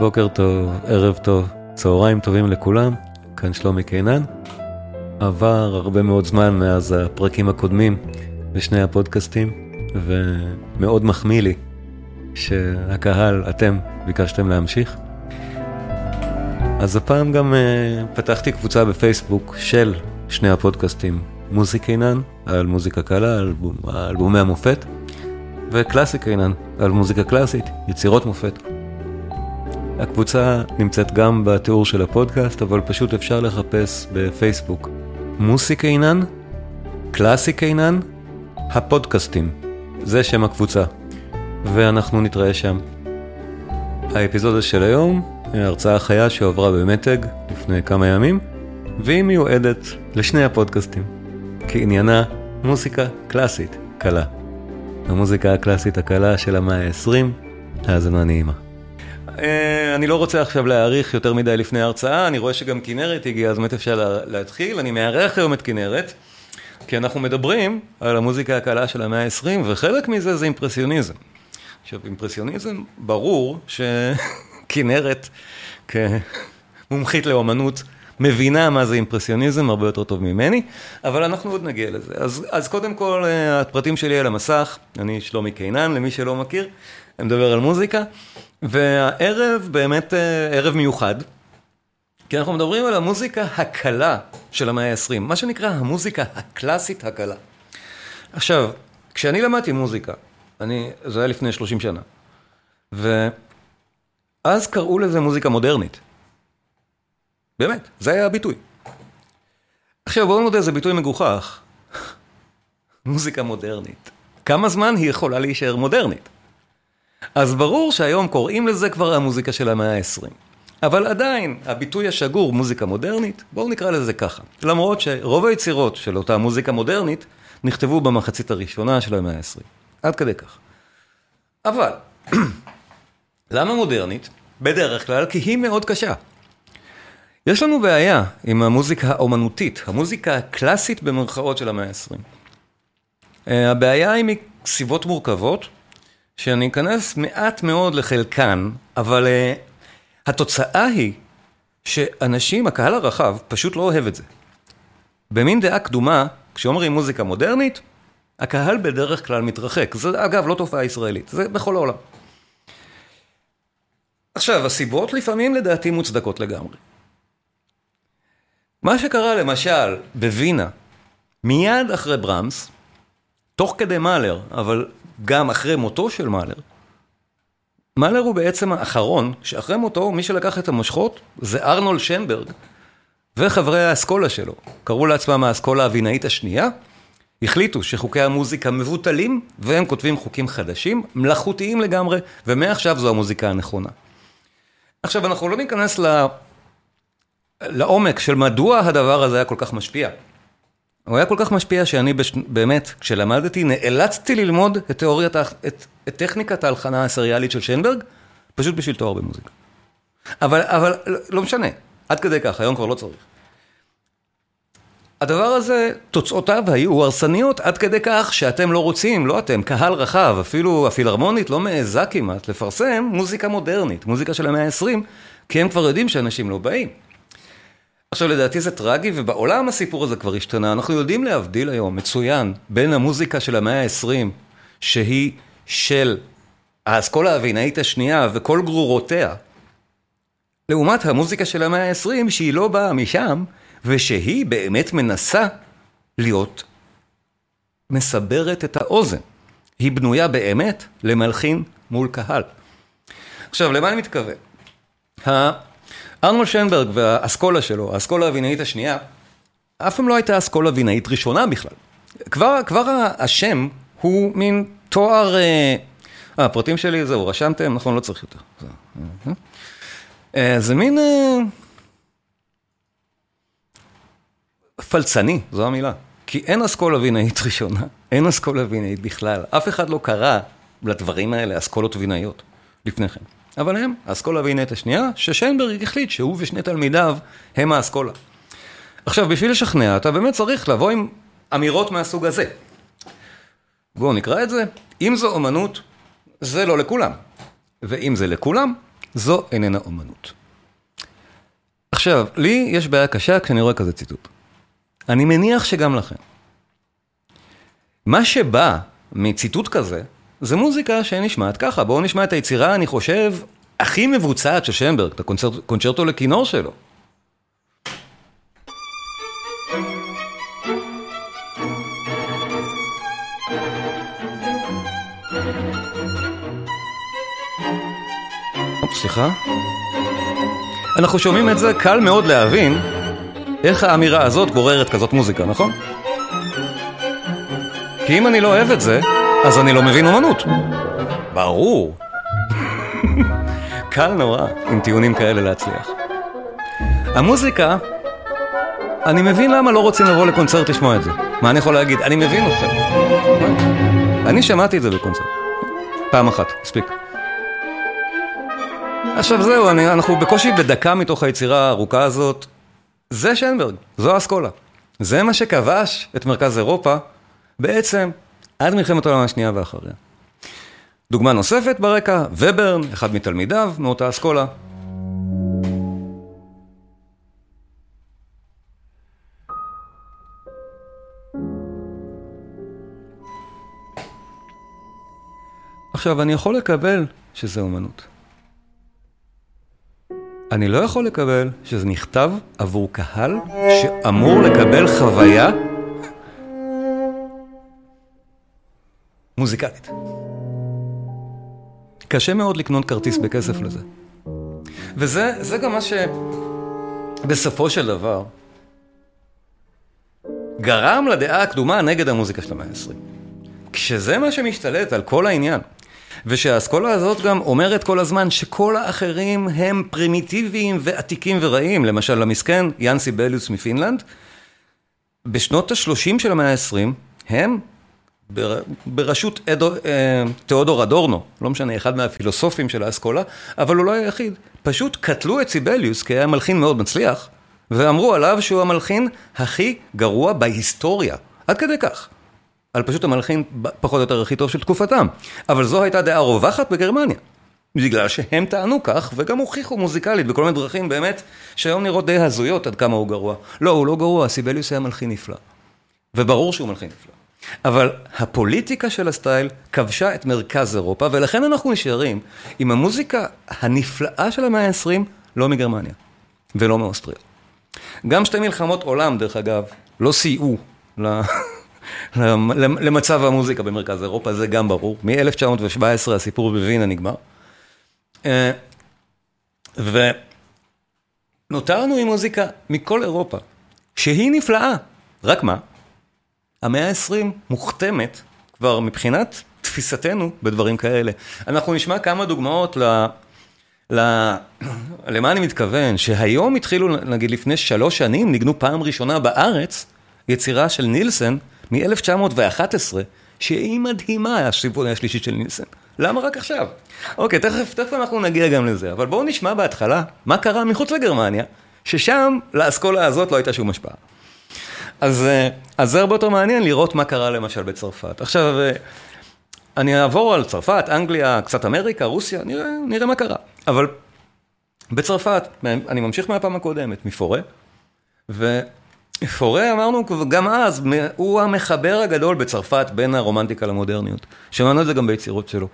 בוקר טוב, ערב טוב, צהריים טובים לכולם, כאן שלומי קינן. עבר הרבה מאוד זמן מאז הפרקים הקודמים בשני הפודקאסטים, ומאוד מחמיא לי שהקהל, אתם, ביקשתם להמשיך. אז הפעם גם uh, פתחתי קבוצה בפייסבוק של שני הפודקאסטים, מוזיק קינן, על מוזיקה קלה, על אלבומי המופת, וקלאסי קינן, על מוזיקה קלאסית, יצירות מופת. הקבוצה נמצאת גם בתיאור של הפודקאסט, אבל פשוט אפשר לחפש בפייסבוק. מוסי קינן, קלאסי קינן, הפודקאסטים. זה שם הקבוצה. ואנחנו נתראה שם. האפיזודה של היום, הרצאה חיה שהועברה במתג לפני כמה ימים, והיא מיועדת לשני הפודקאסטים. כעניינה מוזיקה קלאסית קלה. המוזיקה הקלאסית הקלה של המאה ה-20, האזנה נעימה. אה, אני לא רוצה עכשיו להאריך יותר מדי לפני ההרצאה, אני רואה שגם כנרת הגיעה, אז באמת אפשר להתחיל. אני מארח היום את כנרת, כי אנחנו מדברים על המוזיקה הקלה של המאה ה-20, וחלק מזה זה אימפרסיוניזם. עכשיו, אימפרסיוניזם, ברור שכנרת, כמומחית לאומנות, מבינה מה זה אימפרסיוניזם הרבה יותר טוב ממני, אבל אנחנו עוד נגיע לזה. אז, אז קודם כל, אה, הפרטים שלי על המסך, אני שלומי קינן, למי שלא מכיר, אני מדבר על מוזיקה. והערב באמת אה, ערב מיוחד, כי אנחנו מדברים על המוזיקה הקלה של המאה ה-20, מה שנקרא המוזיקה הקלאסית הקלה. עכשיו, כשאני למדתי מוזיקה, אני, זה היה לפני 30 שנה, ואז קראו לזה מוזיקה מודרנית. באמת, זה היה הביטוי. עכשיו בואו נודה, זה ביטוי מגוחך. מוזיקה מודרנית. כמה זמן היא יכולה להישאר מודרנית? אז ברור שהיום קוראים לזה כבר המוזיקה של המאה ה-20. אבל עדיין, הביטוי השגור, מוזיקה מודרנית, בואו נקרא לזה ככה. למרות שרוב היצירות של אותה מוזיקה מודרנית נכתבו במחצית הראשונה של המאה ה-20. עד כדי כך. אבל, למה מודרנית? בדרך כלל כי היא מאוד קשה. יש לנו בעיה עם המוזיקה האומנותית, המוזיקה הקלאסית במרכאות של המאה ה-20. אה, הבעיה היא מסיבות מורכבות, שאני אכנס מעט מאוד לחלקן, אבל uh, התוצאה היא שאנשים, הקהל הרחב, פשוט לא אוהב את זה. במין דעה קדומה, כשאומרים מוזיקה מודרנית, הקהל בדרך כלל מתרחק. זה אגב לא תופעה ישראלית, זה בכל העולם. עכשיו, הסיבות לפעמים לדעתי מוצדקות לגמרי. מה שקרה למשל בווינה, מיד אחרי ברמס, תוך כדי מאלר, אבל גם אחרי מותו של מאלר, מאלר הוא בעצם האחרון, שאחרי מותו, מי שלקח את המושכות זה ארנולד שנברג וחברי האסכולה שלו. קראו לעצמם האסכולה הווינאית השנייה, החליטו שחוקי המוזיקה מבוטלים, והם כותבים חוקים חדשים, מלאכותיים לגמרי, ומעכשיו זו המוזיקה הנכונה. עכשיו, אנחנו לא ניכנס ל... לעומק של מדוע הדבר הזה היה כל כך משפיע. הוא היה כל כך משפיע שאני בש... באמת, כשלמדתי, נאלצתי ללמוד את תיאוריית, את, את טכניקת ההלחנה הסריאלית של שיינברג, פשוט בשביל תואר במוזיקה. אבל, אבל לא, משנה, עד כדי כך, היום כבר לא צריך. הדבר הזה, תוצאותיו היו הרסניות עד כדי כך שאתם לא רוצים, לא אתם, קהל רחב, אפילו הפילהרמונית לא מעיזה כמעט לפרסם מוזיקה מודרנית, מוזיקה של המאה ה-20, כי הם כבר יודעים שאנשים לא באים. עכשיו לדעתי זה טרגי, ובעולם הסיפור הזה כבר השתנה. אנחנו יודעים להבדיל היום, מצוין, בין המוזיקה של המאה ה-20, שהיא של האסכולה הווינאית השנייה וכל גרורותיה, לעומת המוזיקה של המאה ה-20, שהיא לא באה משם, ושהיא באמת מנסה להיות מסברת את האוזן. היא בנויה באמת למלחין מול קהל. עכשיו, למה אני מתכוון? ארנולד שיינברג והאסכולה שלו, האסכולה הווינאית השנייה, אף פעם לא הייתה אסכולה וינאית ראשונה בכלל. כבר, כבר השם הוא מין תואר... אה, הפרטים שלי זהו, רשמתם? נכון, לא צריך יותר. זה, אה, אה, זה מין... פלצני, זו המילה. כי אין אסכולה וינאית ראשונה, אין אסכולה וינאית בכלל. אף אחד לא קרא לדברים האלה אסכולות וינאיות לפני כן. אבל הם, האסכולה הווינאית השנייה, ששיינברג החליט שהוא ושני תלמידיו הם האסכולה. עכשיו, בשביל לשכנע, אתה באמת צריך לבוא עם אמירות מהסוג הזה. בואו נקרא את זה. אם זו אומנות, זה לא לכולם. ואם זה לכולם, זו איננה אומנות. עכשיו, לי יש בעיה קשה כשאני רואה כזה ציטוט. אני מניח שגם לכם. מה שבא מציטוט כזה, זה מוזיקה שנשמעת ככה. בואו נשמע את היצירה, אני חושב, הכי מבוצעת של שמברג, את הקונצ'רטו לכינור שלו. סליחה? אנחנו שומעים את זה, קל מאוד להבין איך האמירה הזאת גוררת כזאת מוזיקה, נכון? כי אם אני לא אוהב את זה, אז אני לא מבין אומנות. ברור. קל נורא עם טיעונים כאלה להצליח. המוזיקה, אני מבין למה לא רוצים לבוא לקונצרט לשמוע את זה. מה אני יכול להגיד? אני מבין אתכם. אני שמעתי את זה בקונצרט. פעם אחת, הספיק. עכשיו זהו, אני, אנחנו בקושי בדקה מתוך היצירה הארוכה הזאת. זה שיינברג, זו האסכולה. זה מה שכבש את מרכז אירופה, בעצם, עד מלחמת העולם השנייה ואחריה. דוגמה נוספת ברקע, וברן, אחד מתלמידיו מאותה אסכולה. עכשיו, אני יכול לקבל שזה אומנות. אני לא יכול לקבל שזה נכתב עבור קהל שאמור לקבל חוויה מוזיקלית. קשה מאוד לקנות כרטיס בכסף לזה. וזה גם מה שבסופו של דבר גרם לדעה הקדומה נגד המוזיקה של המאה ה-20. כשזה מה שמשתלט על כל העניין. ושהאסכולה הזאת גם אומרת כל הזמן שכל האחרים הם פרימיטיביים ועתיקים ורעים. למשל, המסכן יאן סיבליוס מפינלנד, בשנות ה-30 של המאה ה-20, הם בראשות אדו, אה, תיאודור אדורנו, לא משנה, אחד מהפילוסופים של האסכולה, אבל הוא לא היחיד. פשוט קטלו את סיבליוס, כי היה מלחין מאוד מצליח, ואמרו עליו שהוא המלחין הכי גרוע בהיסטוריה. עד כדי כך. על פשוט המלחין פחות או יותר הכי טוב של תקופתם. אבל זו הייתה דעה רווחת בגרמניה. בגלל שהם טענו כך, וגם הוכיחו מוזיקלית בכל מיני דרכים באמת, שהיום נראות די הזויות עד כמה הוא גרוע. לא, הוא לא גרוע, סיבליוס היה מלחין נפלא. וברור שהוא מלחין נפלא. אבל הפוליטיקה של הסטייל כבשה את מרכז אירופה, ולכן אנחנו נשארים עם המוזיקה הנפלאה של המאה ה-20, לא מגרמניה, ולא מאוסטריה. גם שתי מלחמות עולם, דרך אגב, לא סייעו למצב המוזיקה במרכז אירופה, זה גם ברור. מ-1917 הסיפור בווינה נגמר. אה, ונותרנו עם מוזיקה מכל אירופה, שהיא נפלאה. רק מה? המאה ה-20 מוכתמת כבר מבחינת תפיסתנו בדברים כאלה. אנחנו נשמע כמה דוגמאות ל... ל... למה אני מתכוון? שהיום התחילו, נגיד לפני שלוש שנים, ניגנו פעם ראשונה בארץ יצירה של נילסן מ-1911, שהיא מדהימה, הסימפוניה השלישית של נילסן. למה רק עכשיו? אוקיי, תכף, תכף אנחנו נגיע גם לזה, אבל בואו נשמע בהתחלה מה קרה מחוץ לגרמניה, ששם לאסכולה הזאת לא הייתה שום השפעה. אז, אה, אז זה הרבה יותר מעניין לראות מה קרה למשל בצרפת. עכשיו, אה, אני אעבור על צרפת, אנגליה, קצת אמריקה, רוסיה, נראה, נראה מה קרה. אבל בצרפת, אני ממשיך מהפעם הקודמת, מפורה, ופורה אמרנו גם אז, הוא המחבר הגדול בצרפת בין הרומנטיקה למודרניות. שמענו את זה גם ביצירות שלו.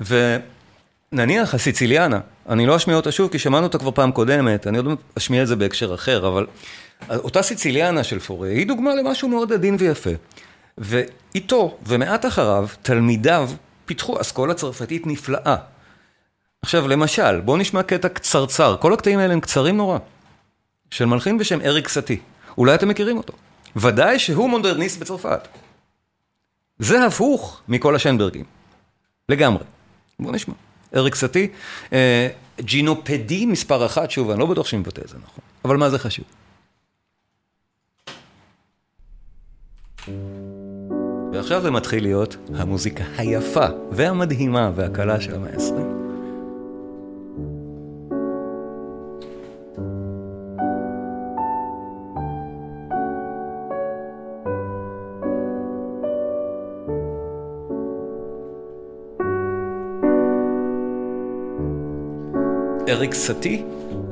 ונניח הסיציליאנה, אני לא אשמיע אותה שוב כי שמענו אותה כבר פעם קודמת, אני עוד אשמיע את זה בהקשר אחר, אבל אותה סיציליאנה של פורה היא דוגמה למשהו מאוד עדין ויפה. ואיתו, ומעט אחריו, תלמידיו פיתחו אסכולה צרפתית נפלאה. עכשיו, למשל, בואו נשמע קטע קצרצר, כל הקטעים האלה הם קצרים נורא, של מלחין בשם אריק סטי. אולי אתם מכירים אותו. ודאי שהוא מודרניסט בצרפת. זה הפוך מכל השנברגים. לגמרי. בואו נשמע. אריק סטי, אה, ג'ינופדי מספר אחת, שוב, אני לא בטוח שאני מבטא את זה נכון, אבל מה זה חשוב? ועכשיו זה מתחיל להיות המוזיקה היפה והמדהימה והקלה של המאה ה-20. אריק סטי,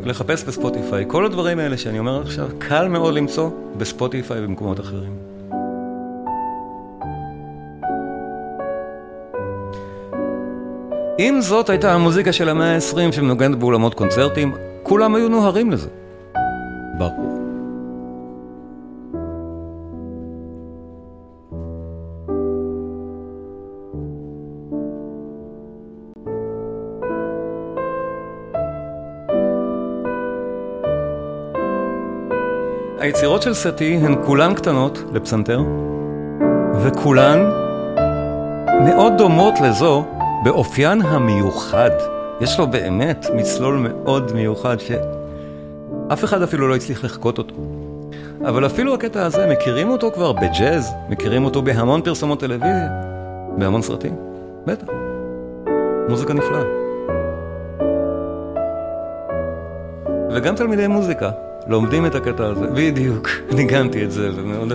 לחפש בספוטיפיי. כל הדברים האלה שאני אומר עכשיו, קל מאוד למצוא בספוטיפיי ובמקומות אחרים. אם זאת הייתה המוזיקה של המאה ה-20 שמנוגנת באולמות קונצרטים, כולם היו נוהרים לזה. ברור. היצירות של סטי הן כולן קטנות לפסנתר, וכולן מאוד דומות לזו באופיין המיוחד. יש לו באמת מצלול מאוד מיוחד שאף אחד אפילו לא הצליח לחקות אותו. אבל אפילו הקטע הזה, מכירים אותו כבר בג'אז, מכירים אותו בהמון פרסומות טלוויזיה, בהמון סרטים, בטח. מוזיקה נפלאה. וגם תלמידי מוזיקה לומדים את הקטע הזה, בדיוק, ניגנתי את זה, ומאוד,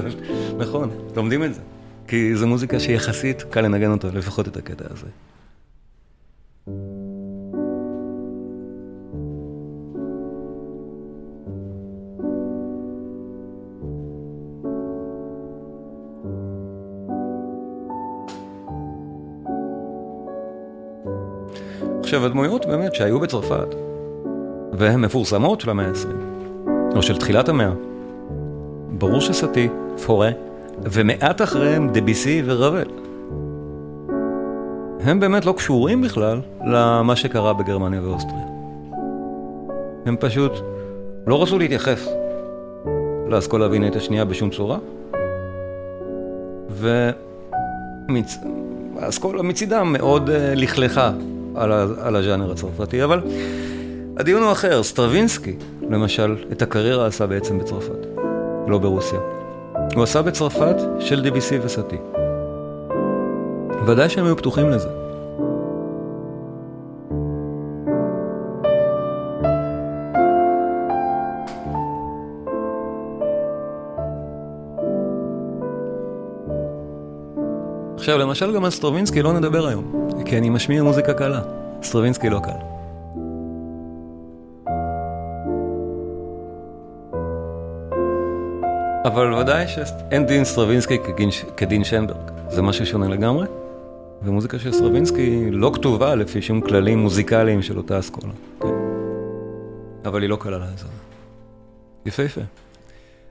נכון, לומדים את זה. כי זו מוזיקה שיחסית קל לנגן אותה, לפחות את הקטע הזה. עכשיו, הדמויות באמת שהיו בצרפת, והן מפורסמות של המאה ה-20, או של תחילת המאה, ברור שסטי, פורה, ומעט אחריהם דביסי ורבל. הם באמת לא קשורים בכלל למה שקרה בגרמניה ואוסטריה. הם פשוט לא רצו להתייחס לאסכולה הווינית השנייה בשום צורה, והאסכולה מצידם מאוד uh, לכלכה על, על הז'אנר הצרפתי, אבל הדיון הוא אחר. סטרווינסקי, למשל, את הקריירה עשה בעצם בצרפת, לא ברוסיה. הוא עשה בצרפת של DBC וסטי. ודאי שהם היו פתוחים לזה. עכשיו, למשל גם על סטרווינסקי לא נדבר היום, כי אני משמיע מוזיקה קלה. סטרווינסקי לא קל. אבל ודאי שאין דין סטרווינסקי כדין שנברג. זה משהו שונה לגמרי, ומוזיקה של סטרווינסקי לא כתובה לפי שום כללים מוזיקליים של אותה אסכולה. כן. אבל היא לא קלה להאזנה. יפה.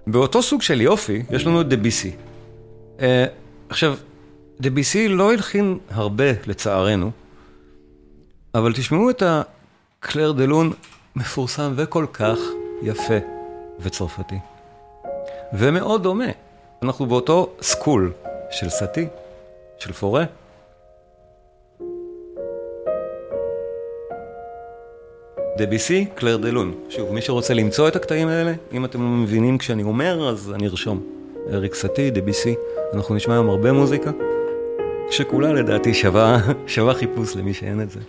באותו סוג של יופי, יש לנו את דביסי. Uh, עכשיו, דביסי לא הלחין הרבה, לצערנו, אבל תשמעו את הקלר דה לון מפורסם וכל כך יפה וצרפתי. ומאוד דומה. אנחנו באותו סקול של סטי, של פורה. דביסי, קלר דה לון. שוב, מי שרוצה למצוא את הקטעים האלה, אם אתם לא מבינים כשאני אומר, אז אני ארשום. אריק סטי, דביסי. אנחנו נשמע היום הרבה מוזיקה. שכולה לדעתי שווה, שווה חיפוש למי שאין את זה.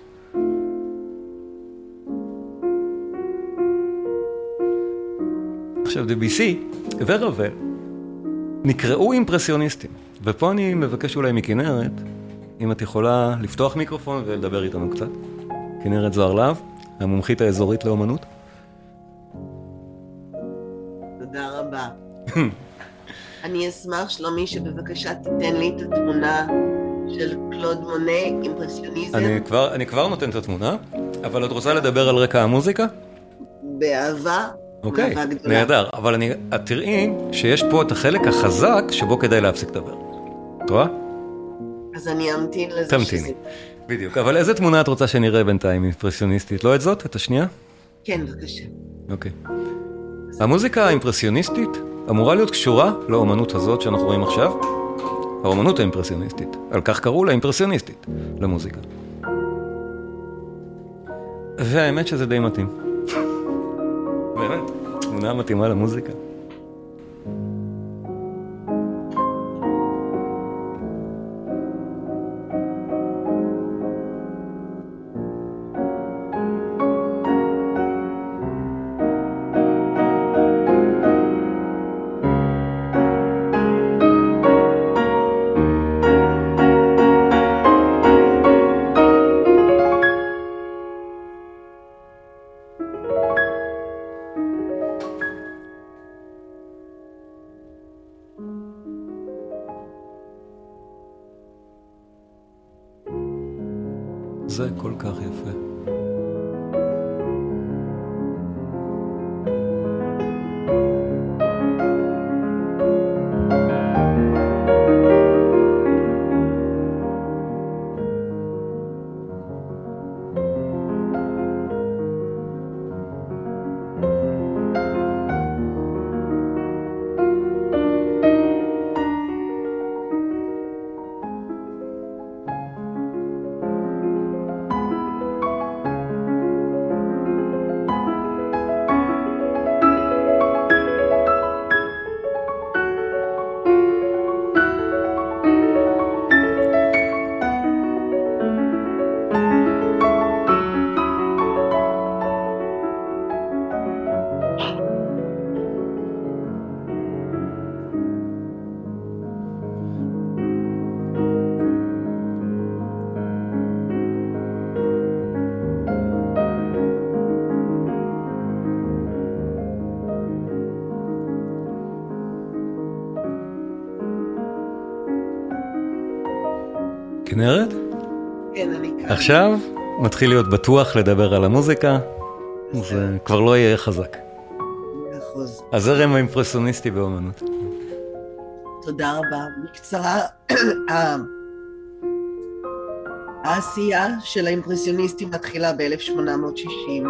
עכשיו, דביסי ורבל נקראו אימפרסיוניסטים, ופה אני מבקש אולי מכנרת, אם את יכולה לפתוח מיקרופון ולדבר איתנו קצת. כנרת זוהר להב, המומחית האזורית לאומנות. תודה רבה. אני אשמח, שלומי, שבבקשה תיתן לי את התמונה של קלוד מונה, אימפרסיוניזם. אני כבר, אני כבר נותן את התמונה, אבל את רוצה לדבר על רקע המוזיקה? באהבה. אוקיי, נהדר, אבל אני, את תראי שיש פה את החלק החזק שבו כדאי להפסיק לדבר. את רואה? אז אני אמתין לזה תמתיני. שזה... בדיוק, אבל איזה תמונה את רוצה שנראה בינתיים, אימפרסיוניסטית? לא את זאת? את השנייה? כן, בבקשה. אוקיי. המוזיקה האימפרסיוניסטית אמורה להיות קשורה לאומנות הזאת שאנחנו רואים עכשיו, האומנות האימפרסיוניסטית. על כך קראו לה אימפרסיוניסטית, למוזיקה. והאמת שזה די מתאים. באמת, תמונה מתאימה למוזיקה. עכשיו מתחיל להיות בטוח לדבר על המוזיקה, זה כבר לא יהיה חזק. אחוז. הזרם האימפרסוניסטי באומנות. תודה רבה. בקצרה, העשייה של האימפרסיוניסטים מתחילה ב-1860.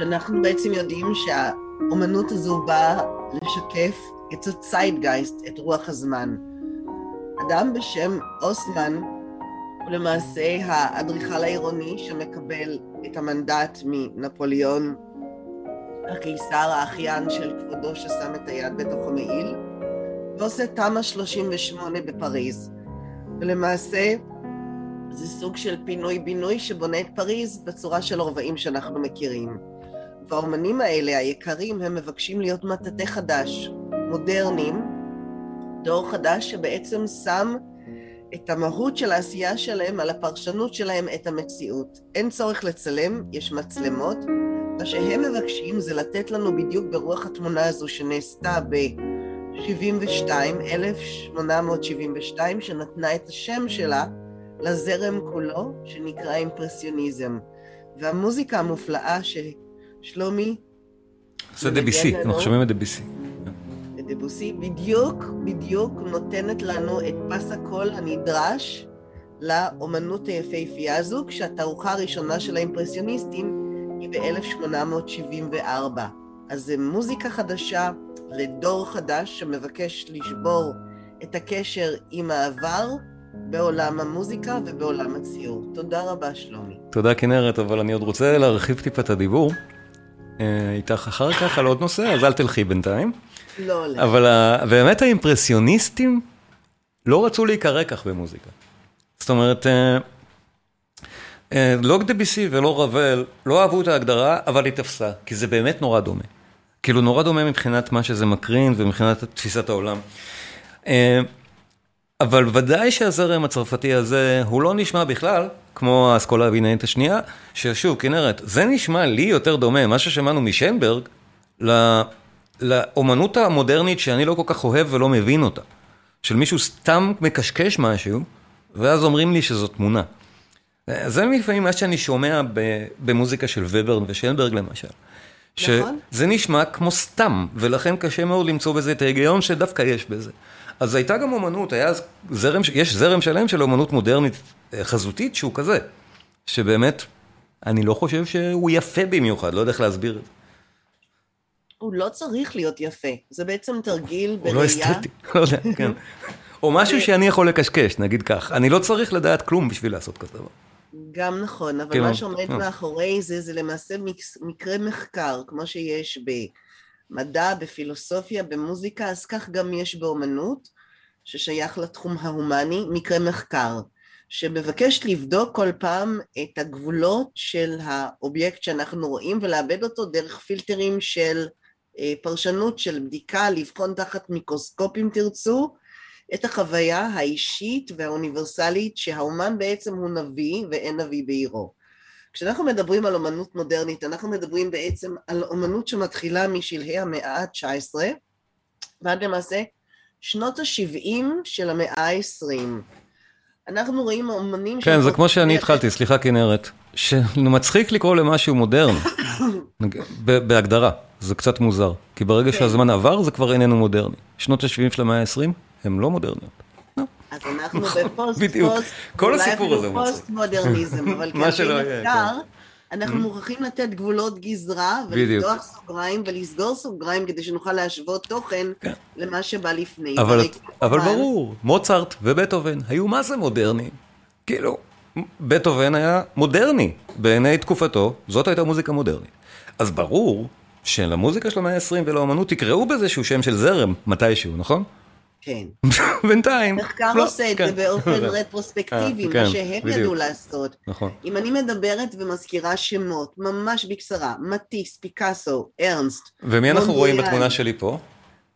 אנחנו בעצם יודעים שהאומנות הזו באה לשקף את הציידגייסט, את רוח הזמן. אדם בשם אוסמן הוא למעשה האדריכל העירוני שמקבל את המנדט מנפוליאון, הקיסר האחיין של כבודו ששם את היד בתוך המעיל, ועושה תמ"א 38 בפריז. ולמעשה זה סוג של פינוי-בינוי שבונה את פריז בצורה של הרובעים שאנחנו מכירים. והאומנים האלה, היקרים, הם מבקשים להיות מטאטא חדש, מודרניים, דור חדש שבעצם שם את המהות של העשייה שלהם על הפרשנות שלהם את המציאות. אין צורך לצלם, יש מצלמות. מה שהם מבקשים זה לתת לנו בדיוק ברוח התמונה הזו שנעשתה ב-72, 1872, שנתנה את השם שלה לזרם כולו, שנקרא אימפרסיוניזם. והמוזיקה המופלאה ששלומי זה דביסי, לנו. אנחנו שומעים את דביסי. דבוסי, בדיוק, בדיוק נותנת לנו את פס הקול הנדרש לאומנות היפהפייה הזו, כשהתערוכה הראשונה של האימפרסיוניסטים היא ב-1874. אז זה מוזיקה חדשה לדור חדש שמבקש לשבור את הקשר עם העבר בעולם המוזיקה ובעולם הציור. תודה רבה, שלומי. תודה כנרת, אבל אני עוד רוצה להרחיב טיפה את הדיבור. אה, איתך אחר כך על עוד נושא, אז אל תלכי בינתיים. לא הולך. אבל באמת האימפרסיוניסטים לא רצו להיקרא כך במוזיקה. זאת אומרת, אה, אה, לא דביסי ולא רבל לא אהבו את ההגדרה, אבל היא תפסה, כי זה באמת נורא דומה. כאילו נורא דומה מבחינת מה שזה מקרין ומבחינת תפיסת העולם. אה, אבל ודאי שהזרם הצרפתי הזה, הוא לא נשמע בכלל כמו האסכולה הווינאית השנייה, ששוב, כנרת, זה נשמע לי יותר דומה, מה ששמענו משנברג, לאומנות המודרנית שאני לא כל כך אוהב ולא מבין אותה. של מישהו סתם מקשקש משהו, ואז אומרים לי שזו תמונה. זה לפעמים מה שאני שומע במוזיקה של וברן ושנברג למשל. נכון. שזה נשמע כמו סתם, ולכן קשה מאוד למצוא בזה את ההיגיון שדווקא יש בזה. אז הייתה גם אומנות, היה זרם, יש זרם שלם של אומנות מודרנית אה, חזותית שהוא כזה, שבאמת, אני לא חושב שהוא יפה במיוחד, לא יודע איך להסביר את זה. הוא לא צריך להיות יפה, זה בעצם תרגיל הוא בראייה. לא אסתטי, לא יודע, כן. או משהו שאני יכול לקשקש, נגיד כך. אני לא צריך לדעת כלום בשביל לעשות כזה דבר. גם נכון, אבל כן, מה שעומד אה. מאחורי זה, זה למעשה מקרה מחקר, כמו שיש במדע, בפילוסופיה, במוזיקה, אז כך גם יש באומנות, ששייך לתחום ההומני, מקרה מחקר, שמבקש לבדוק כל פעם את הגבולות של האובייקט שאנחנו רואים ולעבד אותו דרך פילטרים של אה, פרשנות, של בדיקה, לבחון תחת מיקרוסקופ אם תרצו, את החוויה האישית והאוניברסלית שהאומן בעצם הוא נביא ואין נביא בעירו. כשאנחנו מדברים על אומנות מודרנית, אנחנו מדברים בעצם על אומנות שמתחילה משלהי המאה ה-19 ועד למעשה שנות ה-70 של המאה ה-20. אנחנו רואים אומנים... כן, זה כמו שאני התחלתי, סליחה כנרת, שמצחיק לקרוא למשהו מודרני, בהגדרה, זה קצת מוזר, כי ברגע כן. שהזמן עבר זה כבר איננו מודרני. שנות ה-70 של המאה ה-20 הן לא מודרניות. אז אנחנו בפוסט, פוסט, כל הסיפור הזה. פוסט מודרניזם, אבל כאל מחקר, אנחנו מוכרחים לתת גבולות גזרה, ולפתוח סוגריים ולסגור סוגריים, כדי שנוכל להשוות תוכן כן. למה שבא לפני. אבל ברור, מוצרט ובטהובן היו מה זה מודרניים. כאילו, בטהובן היה מודרני בעיני תקופתו, זאת הייתה מוזיקה מודרנית. אז ברור שלמוזיקה של המאה ה-20 ולאמנות תקראו שהוא שם של זרם מתישהו, נכון? כן. בינתיים. מחקר לא, עושה את כן. זה באופן רטרוספקטיבי, כן, מה שהם ידעו לעשות. נכון. אם אני מדברת ומזכירה שמות, ממש בקצרה, מטיס, פיקאסו, ארנסט. ומי אנחנו רואים בתמונה שלי פה?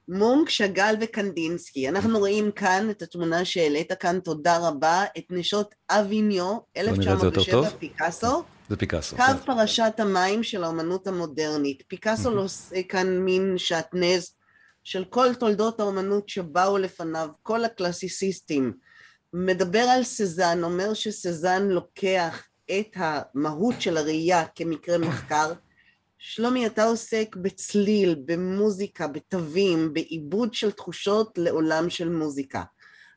מונק, שאגאל וקנדינסקי. אנחנו רואים כאן את התמונה שהעלית כאן, תודה רבה, את נשות אביניו, 1907, פיקאסו. זה פיקאסו. קו כן. פרשת המים של האומנות המודרנית. פיקאסו לא עושה כאן מין שעטנז של כל תולדות האומנות שבאו לפניו, כל הקלאסיסיסטים, מדבר על סזן, אומר שסזן לוקח את המהות של הראייה כמקרה מחקר. שלומי, אתה עוסק בצליל, במוזיקה, בתווים, בעיבוד של תחושות לעולם של מוזיקה.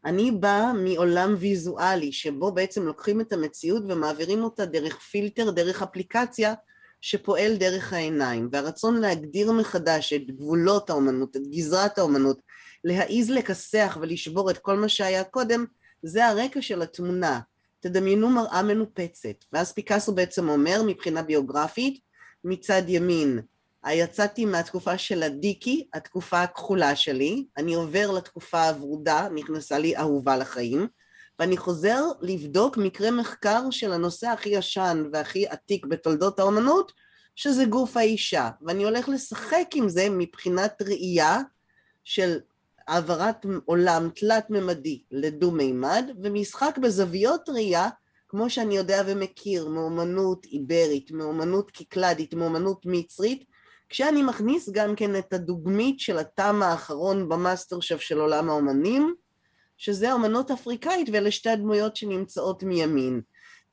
אני באה מעולם ויזואלי, שבו בעצם לוקחים את המציאות ומעבירים אותה דרך פילטר, דרך אפליקציה, שפועל דרך העיניים, והרצון להגדיר מחדש את גבולות האומנות, את גזרת האומנות, להעיז לכסח ולשבור את כל מה שהיה קודם, זה הרקע של התמונה. תדמיינו מראה מנופצת, ואז פיקאסו בעצם אומר מבחינה ביוגרפית, מצד ימין, יצאתי מהתקופה של הדיקי, התקופה הכחולה שלי, אני עובר לתקופה הוורודה, נכנסה לי אהובה לחיים, ואני חוזר לבדוק מקרה מחקר של הנושא הכי ישן והכי עתיק בתולדות האומנות, שזה גוף האישה, ואני הולך לשחק עם זה מבחינת ראייה של העברת עולם תלת-ממדי לדו-מימד, ומשחק בזוויות ראייה, כמו שאני יודע ומכיר, מאומנות איברית, מאומנות קיקלדית, מאומנות מצרית, כשאני מכניס גם כן את הדוגמית של הטעם האחרון במאסטר שף של עולם האומנים, שזה אומנות אפריקאית ואלה שתי הדמויות שנמצאות מימין.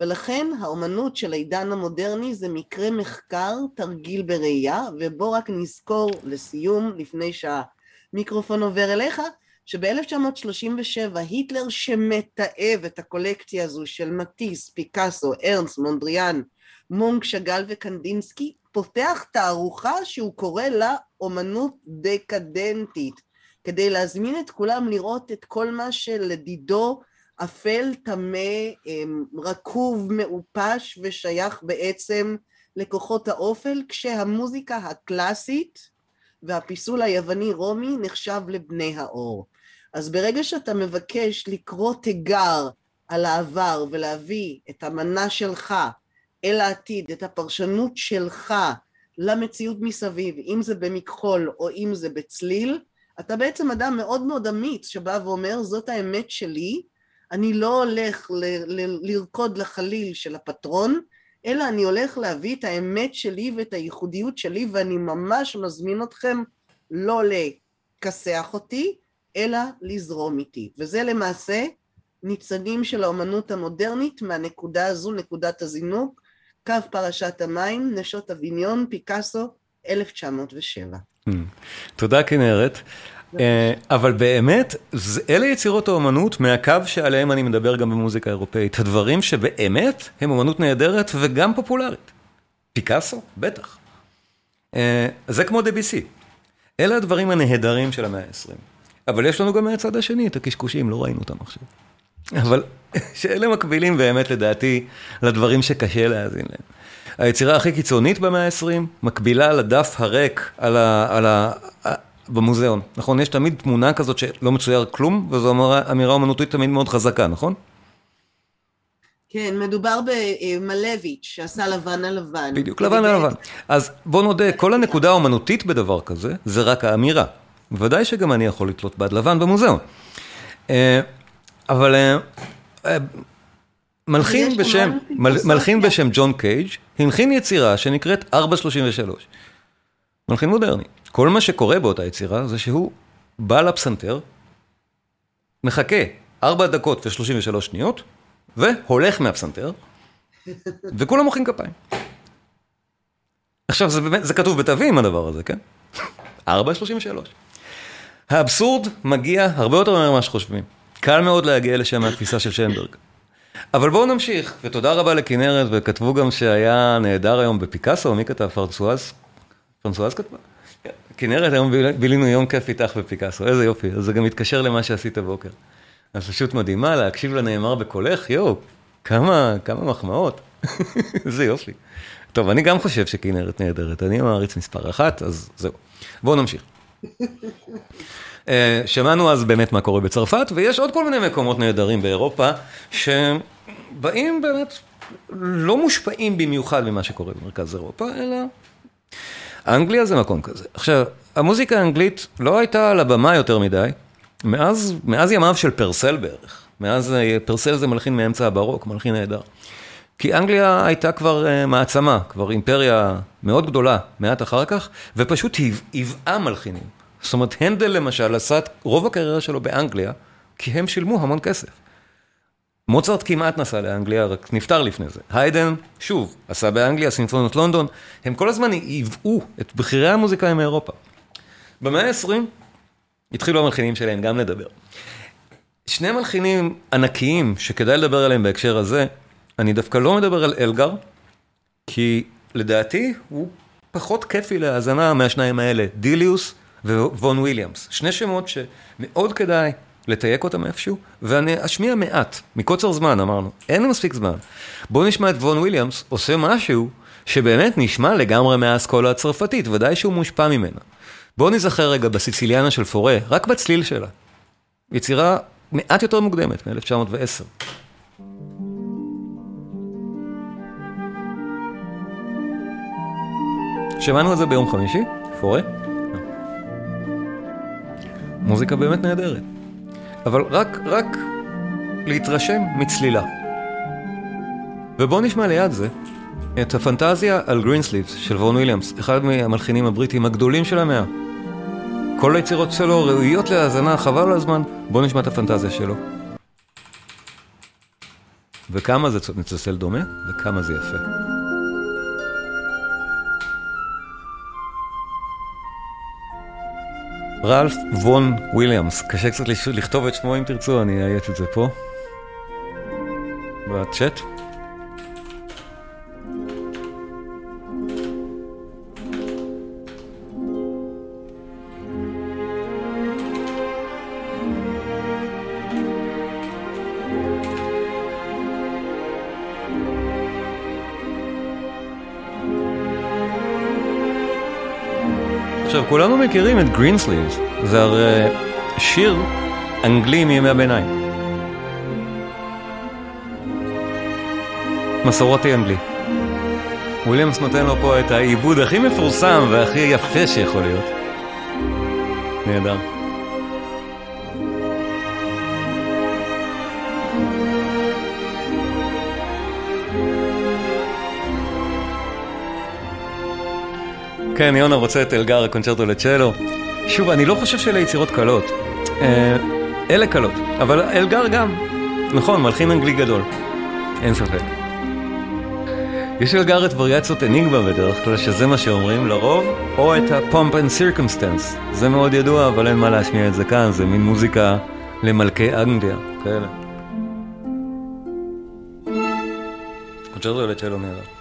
ולכן האומנות של העידן המודרני זה מקרה מחקר, תרגיל בראייה, ובוא רק נזכור לסיום, לפני שהמיקרופון עובר אליך, שב-1937 היטלר שמתעב את הקולקציה הזו של מטיס, פיקאסו, ארנס, מונדריאן, מונק, שאגאל וקנדינסקי, פותח תערוכה שהוא קורא לה אומנות דקדנטית. כדי להזמין את כולם לראות את כל מה שלדידו אפל, טמא, אמ, רקוב, מעופש ושייך בעצם לכוחות האופל, כשהמוזיקה הקלאסית והפיסול היווני-רומי נחשב לבני האור. אז ברגע שאתה מבקש לקרוא תיגר על העבר ולהביא את המנה שלך אל העתיד, את הפרשנות שלך למציאות מסביב, אם זה במכחול או אם זה בצליל, אתה בעצם אדם מאוד מאוד אמיץ שבא ואומר זאת האמת שלי, אני לא הולך ל- ל- לרקוד לחליל של הפטרון, אלא אני הולך להביא את האמת שלי ואת הייחודיות שלי ואני ממש מזמין אתכם לא לכסח אותי, אלא לזרום איתי. וזה למעשה ניצנים של האומנות המודרנית מהנקודה הזו, נקודת הזינוק, קו פרשת המים, נשות אביניון, פיקאסו, 1907. Hmm. תודה כנרת. אה, אבל באמת, אלה יצירות האומנות מהקו שעליהם אני מדבר גם במוזיקה האירופאית. הדברים שבאמת הם אומנות נהדרת וגם פופולרית. פיקאסו? בטח. אה, זה כמו דביסי. אלה הדברים הנהדרים של המאה ה-20. אבל יש לנו גם מהצד השני את הקשקושים, לא ראינו אותם עכשיו. אבל שאלה מקבילים באמת לדעתי לדברים שקשה להאזין להם. היצירה הכי קיצונית במאה ה-20 מקבילה לדף הריק על, ה, על ה, במוזיאון, נכון? יש תמיד תמונה כזאת שלא מצויר כלום, וזו אמירה, אמירה אומנותית תמיד מאוד חזקה, נכון? כן, מדובר במלביץ' שעשה לבן על לבן. בדיוק, לבן על לבן. אז בוא נודה, כל הנקודה האומנותית בדבר כזה, זה רק האמירה. בוודאי שגם אני יכול לתלות בד לבן במוזיאון. אבל אה, אה, מלחין בשם, מלחין בשם ג'ון קייג' הלחין יצירה שנקראת 433. מלחין מודרני. כל מה שקורה באותה יצירה זה שהוא בא לפסנתר, מחכה 4 דקות ו-33 שניות, והולך מהפסנתר, וכולם מוחאים כפיים. עכשיו, זה באמת, זה כתוב בתווים הדבר הזה, כן? 4.33. האבסורד מגיע הרבה יותר מהר ממה שחושבים. קל מאוד להגיע לשם מהתפיסה של שיינברג. אבל בואו נמשיך, ותודה רבה לכנרת, וכתבו גם שהיה נהדר היום בפיקאסו, מי כתב? פרנסואז? פרנסואז כתבה? כנרת, היום בילינו יום כיף איתך בפיקאסו, איזה יופי, אז זה גם מתקשר למה שעשית בוקר. אז פשוט מדהימה, להקשיב לנאמר בקולך, יואו, כמה, כמה מחמאות, איזה יופי. טוב, אני גם חושב שכנרת נהדרת, אני מעריץ מספר אחת, אז זהו. בואו נמשיך. אה, שמענו אז באמת מה קורה בצרפת, ויש עוד כל מיני מקומות נהדרים באירופה, שבאים באמת, לא מושפעים במיוחד ממה שקורה במרכז אירופה, אלא אנגליה זה מקום כזה. עכשיו, המוזיקה האנגלית לא הייתה על הבמה יותר מדי, מאז, מאז ימיו של פרסל בערך. מאז, אה, פרסל זה מלחין מאמצע הברוק, מלחין נהדר. כי אנגליה הייתה כבר uh, מעצמה, כבר אימפריה מאוד גדולה, מעט אחר כך, ופשוט היוועה מלחינים. זאת אומרת, הנדל למשל עשה את רוב הקריירה שלו באנגליה, כי הם שילמו המון כסף. מוצרט כמעט נסע לאנגליה, רק נפטר לפני זה. היידן, שוב, עשה באנגליה, סימפוניות לונדון, הם כל הזמן היוו את בכירי המוזיקאים מאירופה. במאה ה-20 התחילו המלחינים שלהם גם לדבר. שני מלחינים ענקיים שכדאי לדבר עליהם בהקשר הזה, אני דווקא לא מדבר על אלגר, כי לדעתי הוא פחות כיפי להאזנה מהשניים האלה, דיליוס ווון וויליאמס. שני שמות שמאוד כדאי לתייק אותם איפשהו, ואני אשמיע מעט, מקוצר זמן אמרנו, אין מספיק זמן. בואו נשמע את וון וויליאמס עושה משהו שבאמת נשמע לגמרי מהאסכולה הצרפתית, ודאי שהוא מושפע ממנה. בואו נזכר רגע בסיציליאנה של פורה, רק בצליל שלה. יצירה מעט יותר מוקדמת, מ-1910. שמענו את זה ביום חמישי, פורה. מוזיקה באמת נהדרת. אבל רק, רק להתרשם מצלילה. ובואו נשמע ליד זה את הפנטזיה על גרינסליבס של וון וויליאמס, אחד מהמלחינים הבריטים הגדולים של המאה. כל היצירות שלו ראויות להאזנה, חבל על הזמן, בואו נשמע את הפנטזיה שלו. וכמה זה מצלצל דומה, וכמה זה יפה. רלף וון וויליאמס, קשה קצת לכתוב את שמו אם תרצו, אני אעיית את זה פה, בצ'אט. כולנו מכירים את גרינסליבס, זה הרי שיר אנגלי מימי הביניים. מסורתי אנגלי. וויליאמס נותן לו פה את העיבוד הכי מפורסם והכי יפה שיכול להיות. נהדר. כן, יונה רוצה את אלגר, הקונצ'רטו לצ'לו. שוב, אני לא חושב שאלה יצירות קלות. אה, אלה קלות, אבל אלגר גם. נכון, מלחין אנגלי גדול. אין ספק. יש אלגר את וריאציות אניגמה בדרך כלל, שזה מה שאומרים לרוב, או את ה-Pomp and Circumstance. זה מאוד ידוע, אבל אין מה להשמיע את זה כאן, זה מין מוזיקה למלכי אנגליה, כאלה. קונצ'רטו לצ'לו נהדר.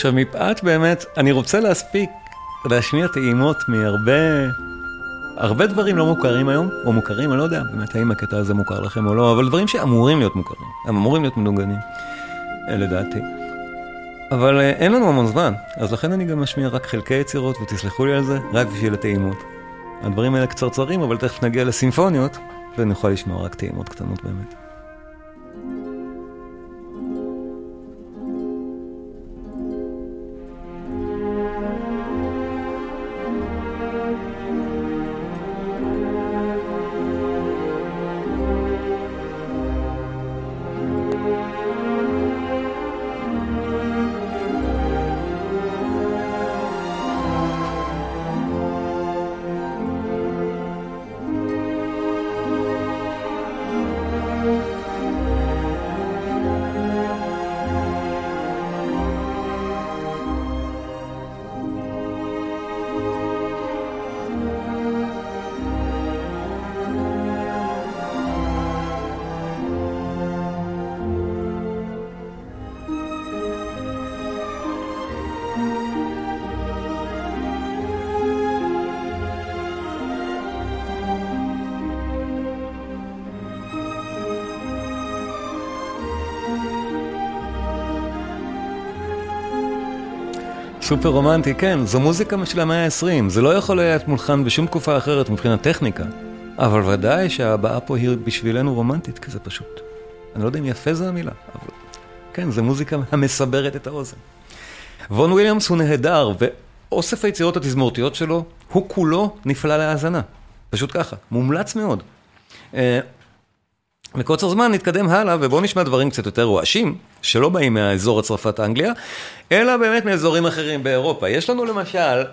עכשיו, מפאת באמת, אני רוצה להספיק להשמיע טעימות מהרבה... הרבה דברים לא מוכרים היום, או מוכרים, אני לא יודע באמת האם הקטע הזה מוכר לכם או לא, אבל דברים שאמורים להיות מוכרים, הם אמורים להיות מנוגנים, אה, לדעתי. אבל אה, אין לנו המון זמן, אז לכן אני גם משמיע רק חלקי יצירות, ותסלחו לי על זה, רק בשביל הטעימות. הדברים האלה קצרצרים, אבל תכף נגיע לסימפוניות, ונוכל לשמוע רק טעימות קטנות באמת. סופר רומנטי, כן, זו מוזיקה של המאה ה-20, זה לא יכול להיות מולחן בשום תקופה אחרת מבחינת טכניקה, אבל ודאי שהבאה פה היא בשבילנו רומנטית, כי זה פשוט. אני לא יודע אם יפה זו המילה, אבל כן, זו מוזיקה המסברת את האוזן. וון וויליאמס הוא נהדר, ואוסף היצירות התזמורתיות שלו, הוא כולו נפלא להאזנה. פשוט ככה, מומלץ מאוד. אה, מקוצר זמן נתקדם הלאה ובואו נשמע דברים קצת יותר רועשים, שלא באים מהאזור הצרפת אנגליה, אלא באמת מאזורים אחרים באירופה. יש לנו למשל,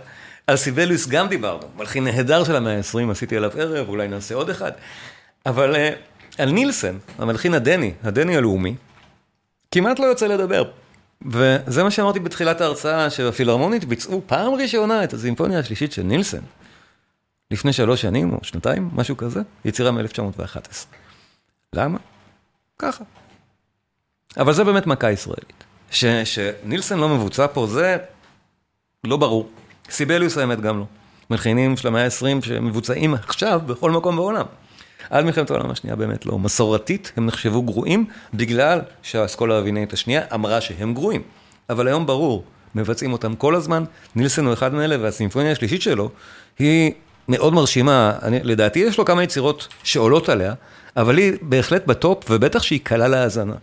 על סיבליוס גם דיברנו, מלחין נהדר של המאה ה-20, עשיתי עליו ערב, אולי נעשה עוד אחד, אבל uh, על נילסן, המלחין הדני, הדני הלאומי, כמעט לא יוצא לדבר. וזה מה שאמרתי בתחילת ההרצאה, שהפילהרמונית ביצעו פעם ראשונה את הסימפוניה השלישית של נילסן, לפני שלוש שנים או שנתיים, משהו כזה, יצירה מ-1911. למה? ככה. אבל זה באמת מכה ישראלית. ש, שנילסן לא מבוצע פה, זה לא ברור. סיבליוס האמת גם לא. מלחינים של המאה ה-20 שמבוצעים עכשיו בכל מקום בעולם. עד מלחמת העולם השנייה באמת לא. מסורתית הם נחשבו גרועים בגלל שהאסכולה האבינית השנייה אמרה שהם גרועים. אבל היום ברור, מבצעים אותם כל הזמן. נילסן הוא אחד מאלה והסימפוניה השלישית שלו היא מאוד מרשימה. אני, לדעתי יש לו כמה יצירות שעולות עליה, אבל היא בהחלט בטופ, ובטח שהיא קלה להאזנה.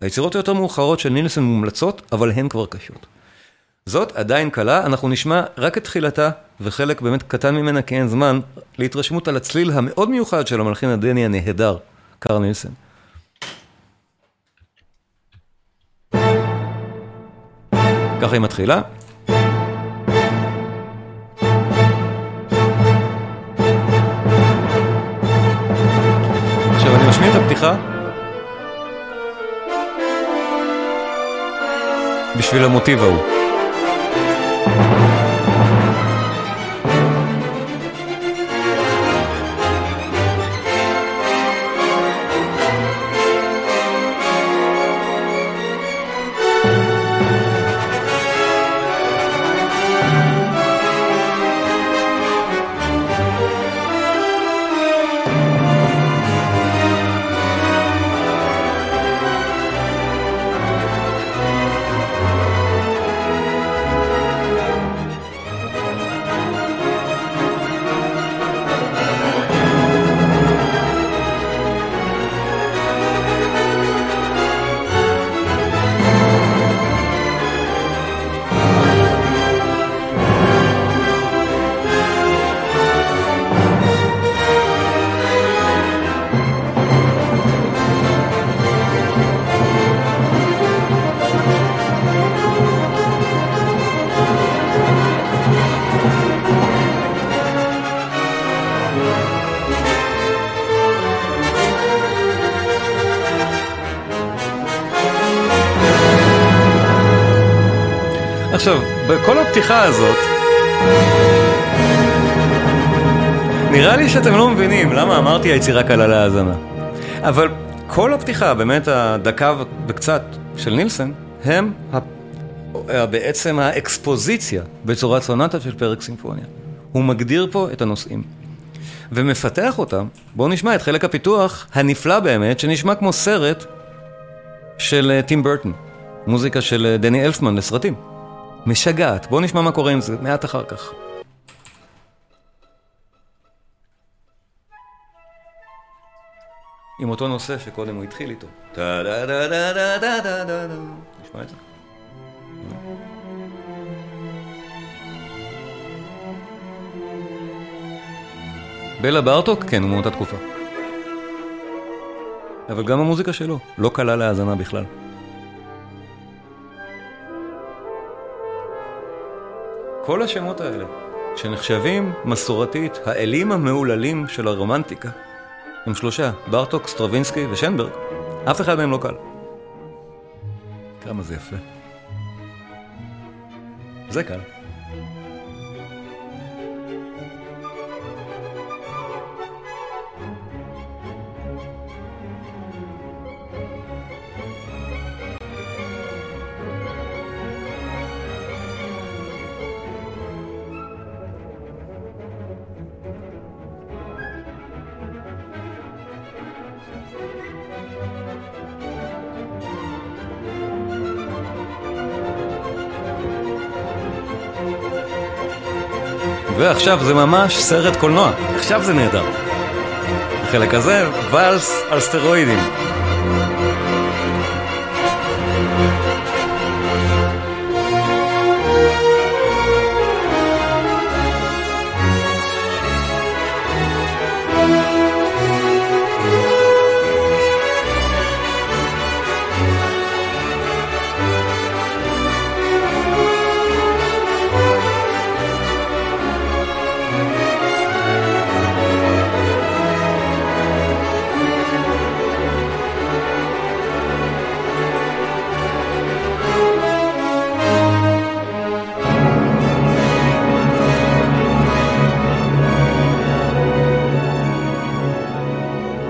היצירות היותר מאוחרות של נילסון מומלצות, אבל הן כבר קשות. זאת עדיין קלה, אנחנו נשמע רק את תחילתה, וחלק באמת קטן ממנה כי אין זמן, להתרשמות על הצליל המאוד מיוחד של המלחין הדני הנהדר, קארל נילסון. ככה היא מתחילה. משמיע את הפתיחה בשביל המוטיב ההוא. הפתיחה הזאת, נראה לי שאתם לא מבינים למה אמרתי היצירה קלה להאזנה. אבל כל הפתיחה, באמת הדקה וקצת של נילסן, הם בעצם האקספוזיציה בצורת סונטה של פרק סימפוניה. הוא מגדיר פה את הנושאים. ומפתח אותם, בואו נשמע את חלק הפיתוח הנפלא באמת, שנשמע כמו סרט של אה, טים ברטון, מוזיקה של אה, דני אלפמן לסרטים. משגעת, בואו נשמע מה קורה עם זה מעט אחר כך. עם אותו נושא שקודם הוא התחיל איתו. נשמע את זה? בלה בארטוק, כן, הוא מאותה תקופה. אבל גם המוזיקה שלו לא קלה להאזנה בכלל. כל השמות האלה, שנחשבים מסורתית האלים המהוללים של הרומנטיקה, הם שלושה, בארטוק, סטרווינסקי ושנברג. אף אחד מהם לא קל. כמה זה יפה. זה קל. ועכשיו זה ממש סרט קולנוע, עכשיו זה נהדר. החלק הזה, ואלס על סטרואידים.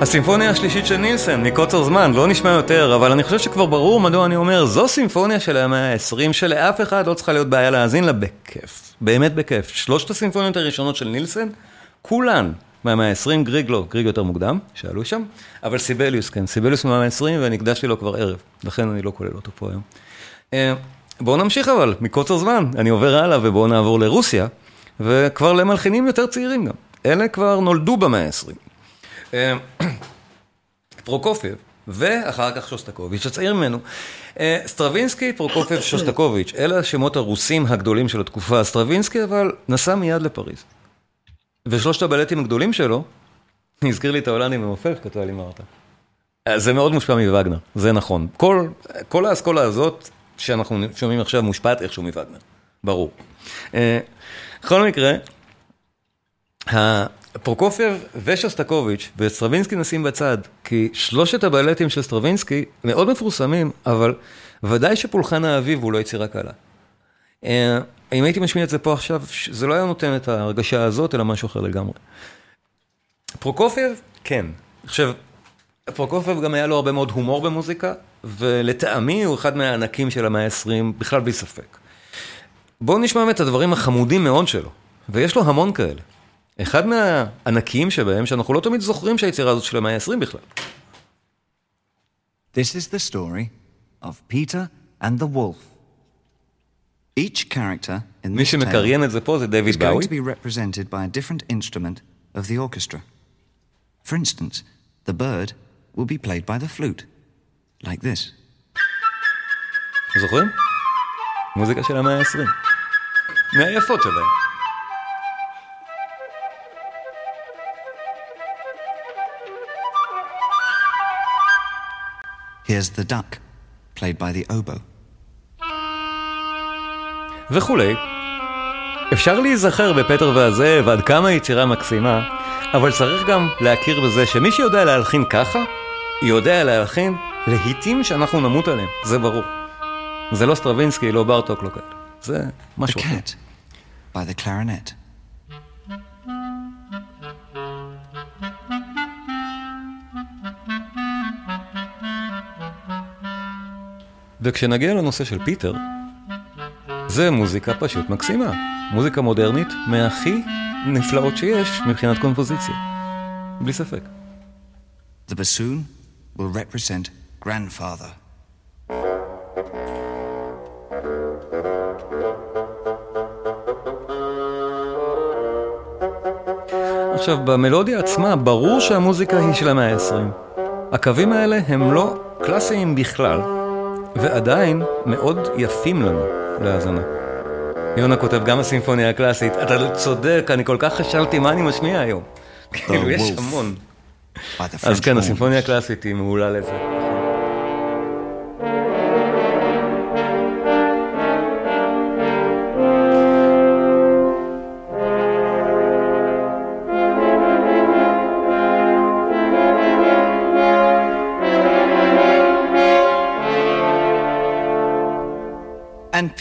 הסימפוניה השלישית של נילסן, מקוצר זמן, לא נשמע יותר, אבל אני חושב שכבר ברור מדוע אני אומר, זו סימפוניה של המאה ה-20, שלאף אחד לא צריכה להיות בעיה להאזין לה בכיף. באמת בכיף. שלושת הסימפוניות הראשונות של נילסן, כולן מהמאה ה-20, גריג לא, גריג יותר מוקדם, שאלו שם, אבל סיבליוס, כן, סיבליוס מהמאה ה-20, ואני הקדשתי לו כבר ערב, לכן אני לא כולל אותו פה היום. אה, בואו נמשיך אבל, מקוצר זמן, אני עובר הלאה ובואו נעבור לרוסיה, וכבר למלחינים יותר צעירים גם. אלה כבר נולדו במאה ה-20. אה, פרוקופייב, ואחר כך שוסטקוביץ', הצעיר ממנו. אה, סטרווינסקי, פרוקופייב, שוסטקוביץ', אלה השמות הרוסים הגדולים של התקופה. סטרווינסקי אבל נסע מיד לפריז. ושלושת הבלטים הגדולים שלו, הזכיר לי את ההולנדי המעופף, כתבה לי מרתה. אה, זה מאוד מושפע מווגנר, זה נכון. כל, כל האסכולה הזאת שאנחנו שומעים עכשיו מושפעת איכשהו מווגנר, ברור. בכל מקרה, פרוקופייב ושוסטקוביץ' וסטרווינסקי נשים בצד, כי שלושת הבלטים של סטרווינסקי מאוד מפורסמים, אבל ודאי שפולחן האביב הוא לא יצירה קלה. אה, אם הייתי משמיע את זה פה עכשיו, זה לא היה נותן את ההרגשה הזאת, אלא משהו אחר לגמרי. פרוקופייב, כן. עכשיו, פרוקופייב גם היה לו הרבה מאוד הומור במוזיקה, ולטעמי הוא אחד מהענקים של המאה ה-20, בכלל בלי ספק. בואו נשמע את הדברים החמודים מאוד שלו, ויש לו המון כאלה. אחד מהענקיים שבהם, שאנחנו לא תמיד זוכרים שהיצירה הזאת של המאה ה-20 בכלל. This is the story of Peter and the wolf. Each character in this tale is going to be represented by a different instrument of the orchestra. For instance, the bird will be played by the flute, like this. זוכרים? מוזיקה של המאה ה-20. מהיפות שלהם. Here's the duck, played by the oboe. וכולי. אפשר להיזכר בפטר והזאב עד כמה יצירה מקסימה, אבל צריך גם להכיר בזה שמי שיודע להלחין ככה, יודע להלחין להיטים שאנחנו נמות עליהם, זה ברור. זה לא סטרווינסקי, לא בארטוק, לא כאלה. זה משהו אחר. The cat, by the clarinet. וכשנגיע לנושא של פיטר, זה מוזיקה פשוט מקסימה. מוזיקה מודרנית מהכי נפלאות שיש מבחינת קומפוזיציה. בלי ספק. The bassoon will represent grandfather. עכשיו, במלודיה עצמה, ברור שהמוזיקה היא של המאה ה-20. הקווים האלה הם לא קלאסיים בכלל, ועדיין מאוד יפים לנו להאזנה. יונה כותב גם הסימפוניה הקלאסית, אתה צודק, אני כל כך חשבתי מה אני משמיע היום. כאילו, יש המון. אז כן, הסימפוניה הקלאסית היא מעולה לזה.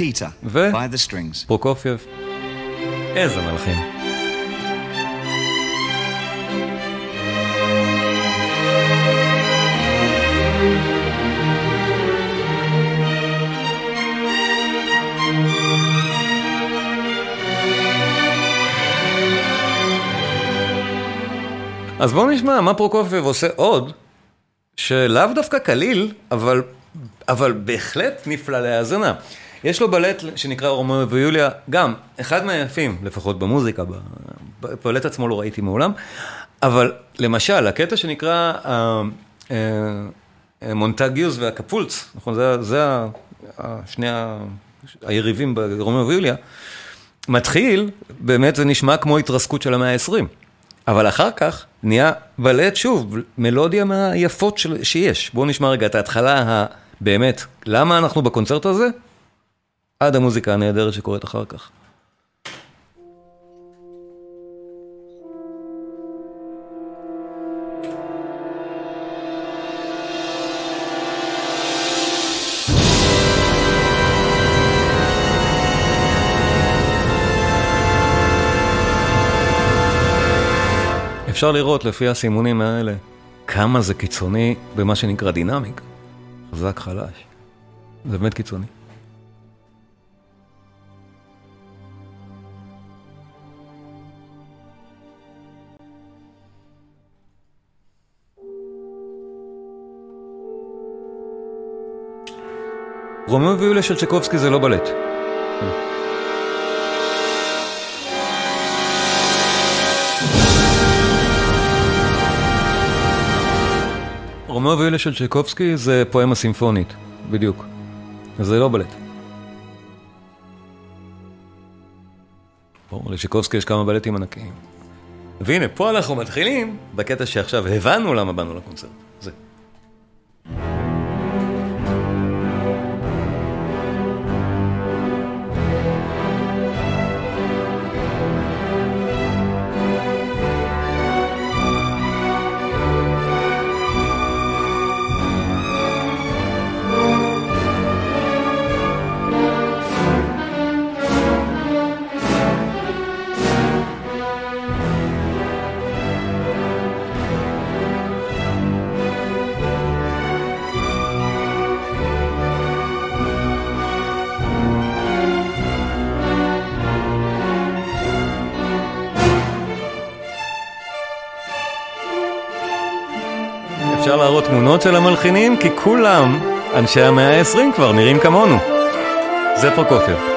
And Peter, ו- by the strings. פרוקופייב, איזה מלחין. אז בואו נשמע מה פרוקופייב עושה עוד, שלאו דווקא קליל, אבל, אבל בהחלט נפלא להאזנה. יש לו בלט שנקרא רומאו ויוליה, גם אחד מהיפים, לפחות במוזיקה, בבלט עצמו לא ראיתי מעולם, אבל למשל, הקטע שנקרא אה, אה, מונטגיוס והקפולטס, נכון, זה, זה ה- ה- שני ה- היריבים ברומאו ויוליה, מתחיל, באמת זה נשמע כמו התרסקות של המאה ה-20. אבל אחר כך נהיה בלט שוב, מלודיה מהיפות של, שיש. בואו נשמע רגע את ההתחלה הבאמת, למה אנחנו בקונצרט הזה? עד המוזיקה הנהדרת שקורית אחר כך. אפשר לראות לפי הסימונים האלה כמה זה קיצוני במה שנקרא dynamic. חזק חלש. זה באמת קיצוני. רומאו ויוליה של צ'קובסקי זה לא בלט. רומאו ויוליה של צ'קובסקי זה פואמה סימפונית, בדיוק. זה לא בלט. ברור, לצ'קובסקי יש כמה בלטים ענקיים. והנה, פה אנחנו מתחילים בקטע שעכשיו הבנו למה באנו לקונצרט. זה. אפשר להראות תמונות של המלחינים, כי כולם, אנשי המאה ה-20 כבר, נראים כמונו. זה פרוקופייב.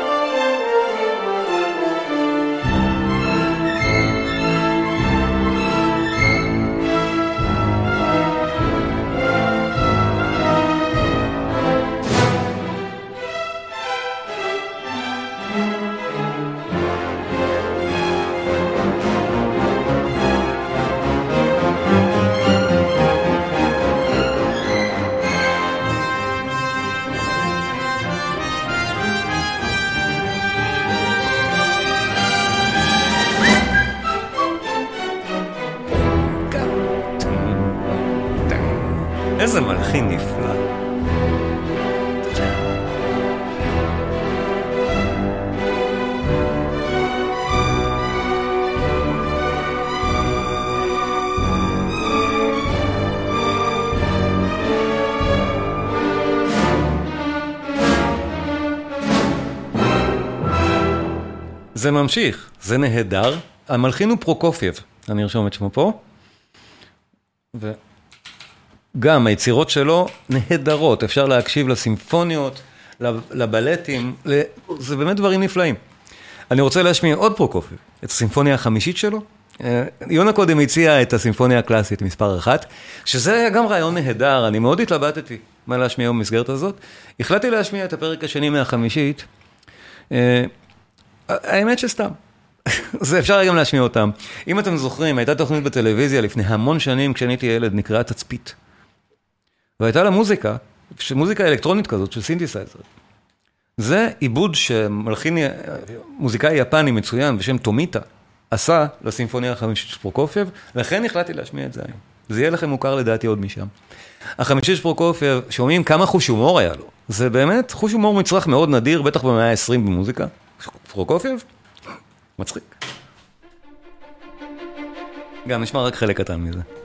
ממשיך, זה נהדר. המלחין הוא פרוקופייב, אני ארשום את שמו פה. וגם היצירות שלו נהדרות, אפשר להקשיב לסימפוניות, לבלטים, זה באמת דברים נפלאים. אני רוצה להשמיע עוד פרוקופייב, את הסימפוניה החמישית שלו. אה, יונה קודם הציע את הסימפוניה הקלאסית מספר אחת, שזה היה גם רעיון נהדר, אני מאוד התלבטתי מה להשמיע במסגרת הזאת. החלטתי להשמיע את הפרק השני מהחמישית. אה, האמת שסתם. זה אפשר גם להשמיע אותם. אם אתם זוכרים, הייתה תוכנית בטלוויזיה לפני המון שנים, כשאני הייתי ילד, נקראה תצפית. והייתה לה מוזיקה, מוזיקה אלקטרונית כזאת של סינתסייזר. זה עיבוד שמלחין, מוזיקאי יפני מצוין בשם טומיטה, עשה לסימפוניה החמישית של פרוקופייב, לכן החלטתי להשמיע את זה היום. זה יהיה לכם מוכר לדעתי עוד משם. החמישית של פרוקופייב, שומעים כמה חוש הומור היה לו. זה באמת חוש הומור מצרך מאוד נדיר, בטח במאה ה-20 במוזיקה. פרוקופייב, מצחיק. גם נשמע רק חלק קטן מזה.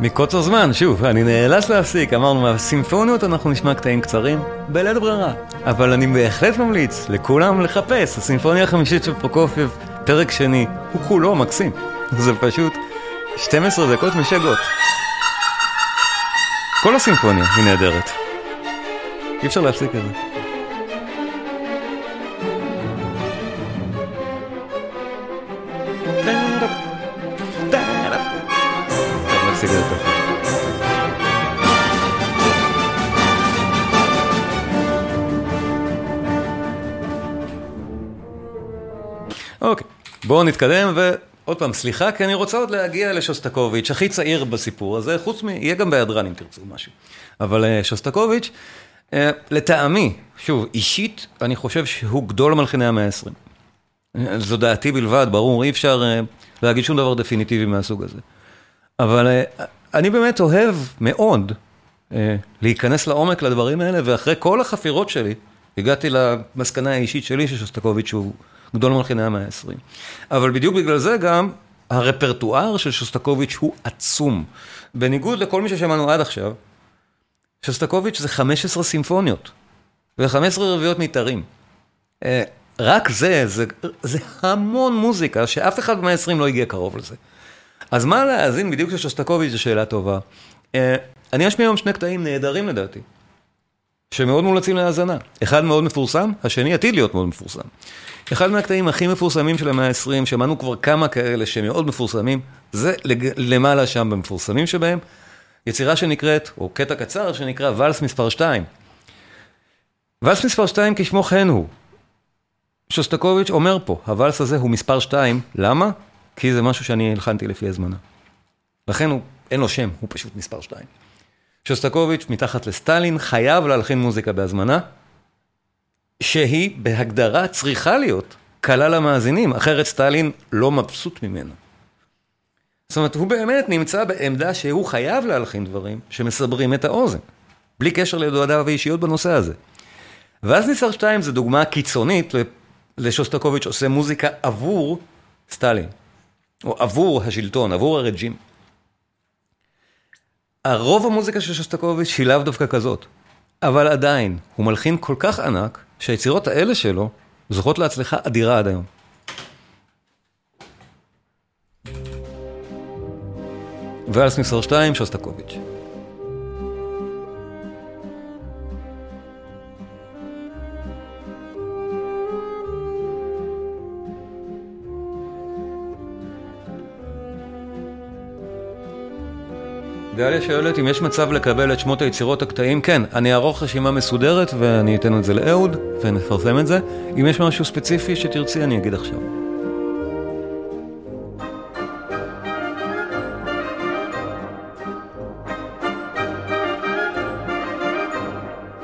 מקוצר זמן, שוב, אני נאלץ להפסיק, אמרנו, מהסימפוניות אנחנו נשמע קטעים קצרים, בלית ברירה. אבל אני בהחלט ממליץ לכולם לחפש, הסימפוניה החמישית של פרוקופייב, פרק שני, הוא כולו מקסים. זה פשוט 12 דקות משגעות. כל הסימפוניה היא נהדרת. אי אפשר להפסיק את זה. בואו נתקדם, ועוד פעם, סליחה, כי אני רוצה עוד להגיע לשוסטקוביץ', הכי צעיר בסיפור הזה, חוץ מ... יהיה גם בהיעדרן אם תרצו משהו. אבל אה, שוסטקוביץ', אה, לטעמי, שוב, אישית, אני חושב שהוא גדול מלחיני המאה ה-20. זו דעתי בלבד, ברור, אי אפשר אה, להגיד שום דבר דפיניטיבי מהסוג הזה. אבל אני באמת אוהב מאוד להיכנס לעומק לדברים האלה, ואחרי כל החפירות שלי, הגעתי למסקנה האישית שלי ששוסטקוביץ' הוא גדול מלחיני המאה ה-20. אבל בדיוק בגלל זה גם הרפרטואר של שוסטקוביץ' הוא עצום. בניגוד לכל מי ששמענו עד עכשיו, שוסטקוביץ' זה 15 סימפוניות, ו-15 רביעיות מיתרים. אה, רק זה, זה, זה המון מוזיקה, שאף אחד במאה ה-20 לא הגיע קרוב לזה. אז מה להאזין בדיוק לשוסטקוביץ' זו שאלה טובה. אה, אני אשמיע היום שני קטעים נהדרים לדעתי. שמאוד מומלצים להאזנה. אחד מאוד מפורסם, השני עתיד להיות מאוד מפורסם. אחד מהקטעים הכי מפורסמים של המאה ה-20, שמענו כבר כמה כאלה שמאוד מפורסמים, זה למעלה שם במפורסמים שבהם, יצירה שנקראת, או קטע קצר שנקרא ואלס מספר 2. ואלס מספר 2 כשמו כן הוא. שוסטקוביץ' אומר פה, הוואלס הזה הוא מספר 2, למה? כי זה משהו שאני הלחנתי לפי הזמנה. לכן הוא, אין לו שם, הוא פשוט מספר 2. שוסטקוביץ', מתחת לסטלין, חייב להלחין מוזיקה בהזמנה, שהיא בהגדרה צריכה להיות קלה למאזינים, אחרת סטלין לא מבסוט ממנו. זאת אומרת, הוא באמת נמצא בעמדה שהוא חייב להלחין דברים שמסברים את האוזן, בלי קשר לדועדיו האישיות בנושא הזה. ואז ניסר 2 זה דוגמה קיצונית לשוסטקוביץ' עושה מוזיקה עבור סטלין, או עבור השלטון, עבור הרג'ים. הרוב המוזיקה של שוסטקוביץ' היא לאו דווקא כזאת. אבל עדיין, הוא מלחין כל כך ענק, שהיצירות האלה שלו זוכות להצלחה אדירה עד היום. ואלס מספר 2, שוסטקוביץ'. דליה שואלת אם יש מצב לקבל את שמות היצירות הקטעים, כן, אני אערוך רשימה מסודרת ואני אתן את זה לאהוד ונפרסם את זה. אם יש משהו ספציפי שתרצי אני אגיד עכשיו.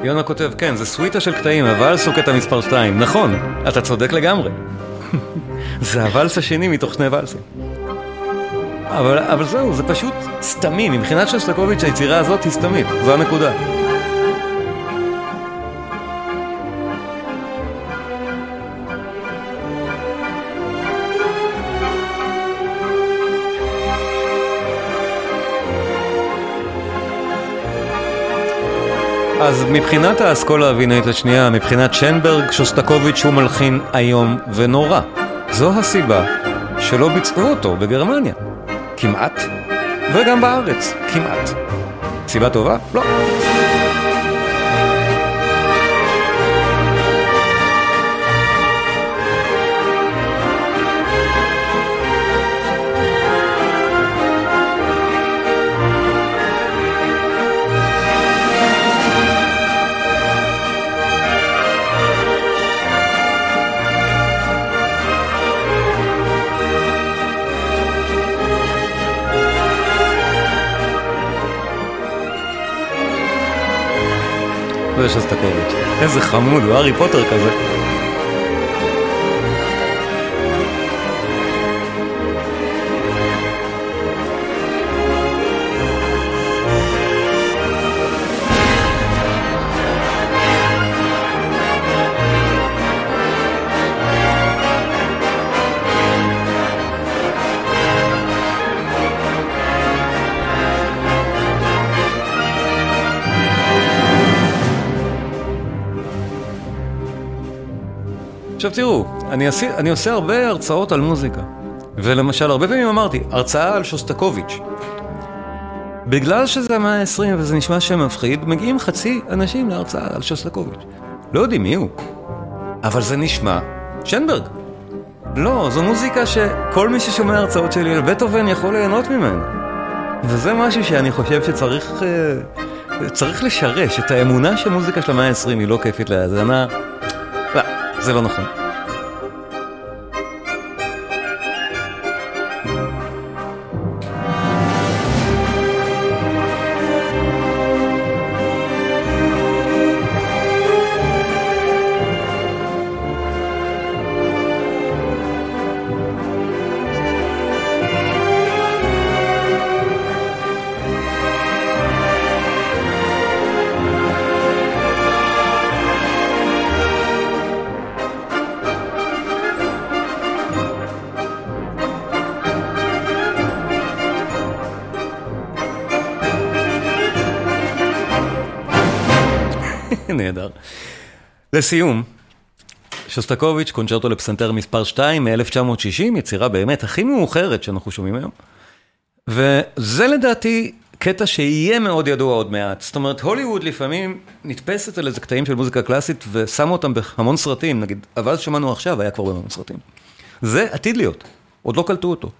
יונה כותב, כן, זה סוויטה של קטעים, הוואלס הוא קטע מספר 2. נכון, אתה צודק לגמרי. זה הוואלס השני מתוך שני ואלסים. אבל, אבל זהו, זה פשוט סתמי. מבחינת שוסטקוביץ' היצירה הזאת היא סתמית, זו הנקודה. אז מבחינת האסכולה הווינאית השנייה, מבחינת שנברג, שוסטקוביץ' הוא מלחין איום ונורא. זו הסיבה שלא ביצעו אותו בגרמניה. כמעט, וגם בארץ, כמעט. סיבה טובה? לא. זה שסטקוביץ'. איזה חמוד, הוא הארי פוטר כזה. עכשיו תראו, אני, עשי, אני עושה הרבה הרצאות על מוזיקה. ולמשל, הרבה פעמים אמרתי, הרצאה על שוסטקוביץ'. בגלל שזה המאה ה-20 וזה נשמע שם מפחיד, מגיעים חצי אנשים להרצאה על שוסטקוביץ'. לא יודעים מי הוא, אבל זה נשמע שנברג. לא, זו מוזיקה שכל מי ששומע הרצאות שלי על בטהובן יכול ליהנות ממנה. וזה משהו שאני חושב שצריך אה, צריך לשרש את האמונה שמוזיקה של המאה ה-20 היא לא כיפית להאזנה. זה לא נכון. לסיום, שוסטקוביץ', קונצ'רטו לפסנתר מספר 2 מ-1960, יצירה באמת הכי מאוחרת שאנחנו שומעים היום. וזה לדעתי קטע שיהיה מאוד ידוע עוד מעט. זאת אומרת, הוליווד לפעמים נתפסת על איזה קטעים של מוזיקה קלאסית ושמה אותם בהמון סרטים, נגיד, אבל שמענו עכשיו היה כבר בהמון סרטים. זה עתיד להיות, עוד לא קלטו אותו.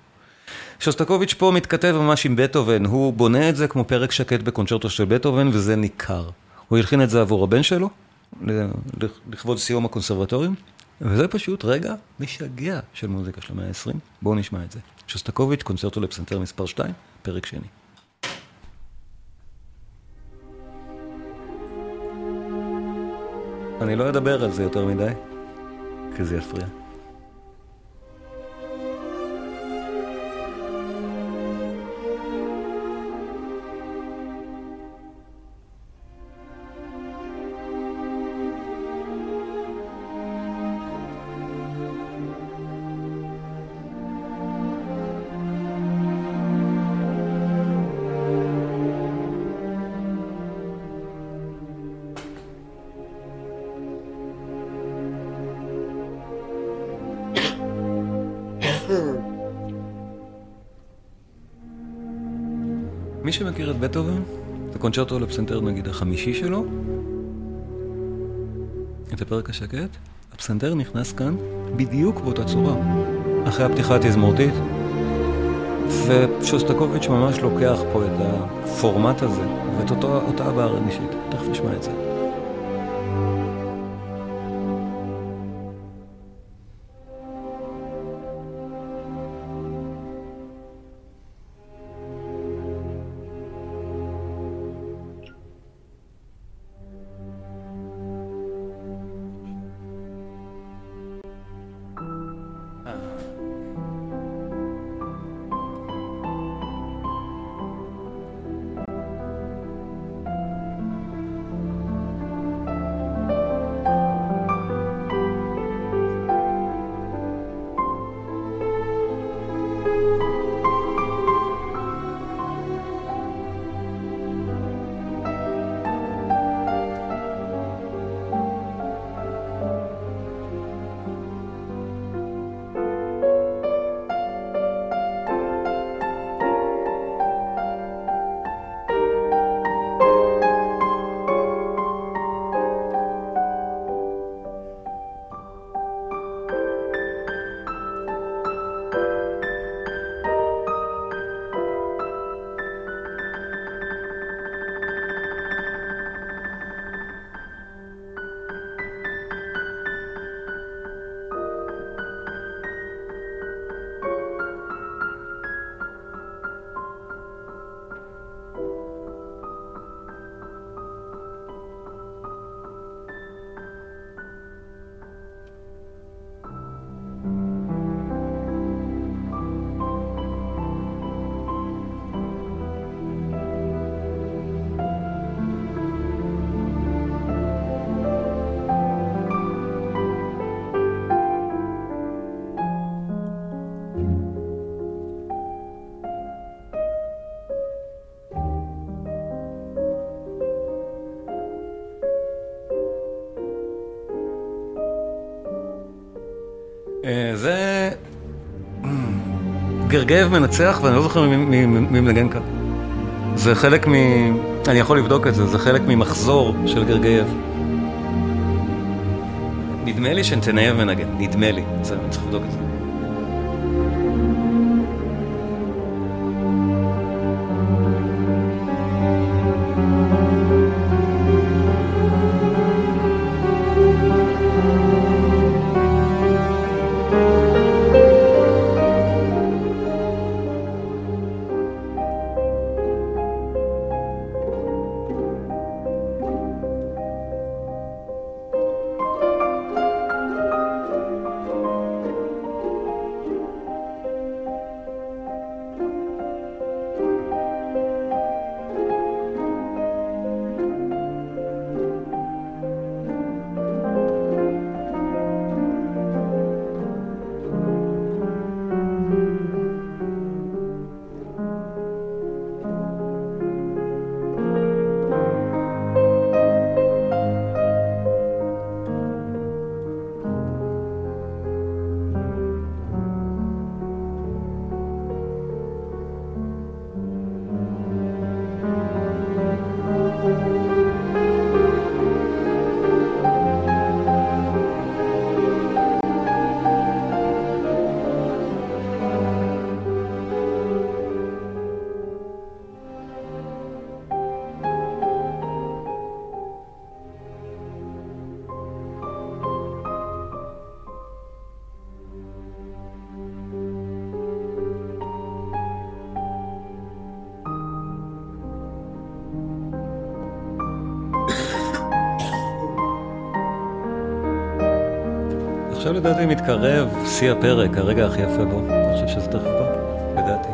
שוסטקוביץ' פה מתכתב ממש עם בטהובן, הוא בונה את זה כמו פרק שקט בקונצ'רטו של בטהובן וזה ניכר. הוא הלחין את זה עבור הבן שלו, לכבוד סיום הקונסרבטוריום, וזה פשוט רגע משגע של מוזיקה של המאה ה-20. בואו נשמע את זה. שוסטקוביץ', קונצרטו לפסנתר מספר 2, פרק שני. אני לא אדבר על זה יותר מדי, כי זה יפריע. מי שמכיר את בטהובן, זה קונצ'רטו לפסנתר נגיד החמישי שלו, את הפרק השקט, הפסנתר נכנס כאן בדיוק באותה צורה, אחרי הפתיחה התזמורתית, ושוסטקוביץ' ממש לוקח פה את הפורמט הזה ואת אותה הבעה רנישית. תכף נשמע את זה. גרגייב מנצח, ואני לא זוכר מי מנגן כאן. זה חלק מ... אני יכול לבדוק את זה, זה חלק ממחזור של גרגייב. נדמה לי שנתנייב מנגן, נדמה לי. זה, אני צריך לבדוק את זה. עכשיו לדעתי מתקרב שיא הפרק, הרגע הכי יפה בו. אני חושב שזה תכף בא, לדעתי.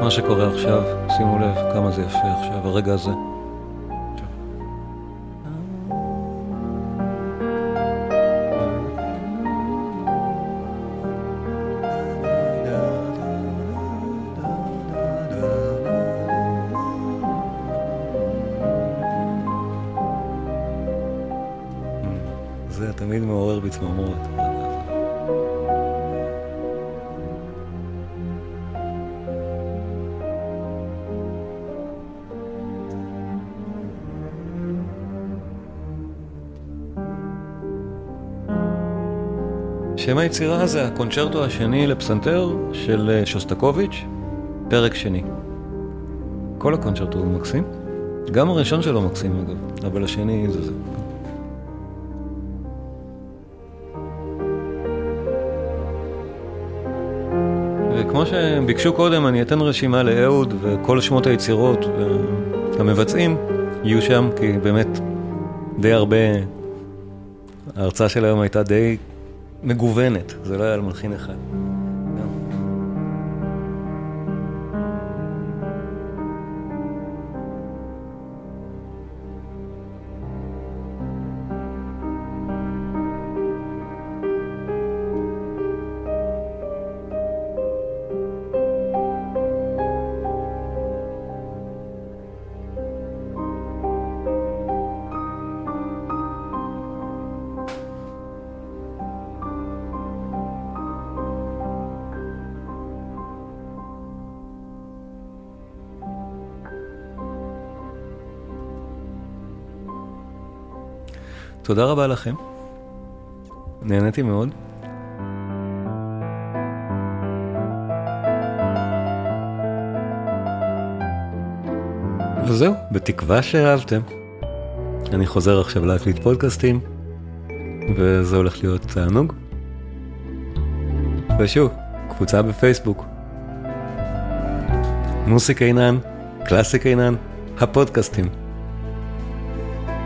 מה שקורה עכשיו, שימו לב כמה זה יפה עכשיו, הרגע הזה. היצירה זה הקונצ'רטו השני לפסנתר של אה, שוסטקוביץ', פרק שני. כל הקונצ'רטו הוא מקסים. גם הראשון שלו מקסים אגב, אבל השני זה זה. וכמו שביקשו קודם, אני אתן רשימה לאהוד וכל שמות היצירות והמבצעים יהיו שם, כי באמת די הרבה... ההרצאה של היום הייתה די מגוונת, זה לא היה על מלחין אחד. תודה רבה לכם. נהניתי מאוד. וזהו, בתקווה שאהבתם. אני חוזר עכשיו להקליט פודקאסטים, וזה הולך להיות תענוג. ושוב, קבוצה בפייסבוק. מוסיק עינן, קלאסיק עינן, הפודקאסטים.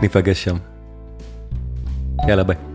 ניפגש שם. Yalla bye.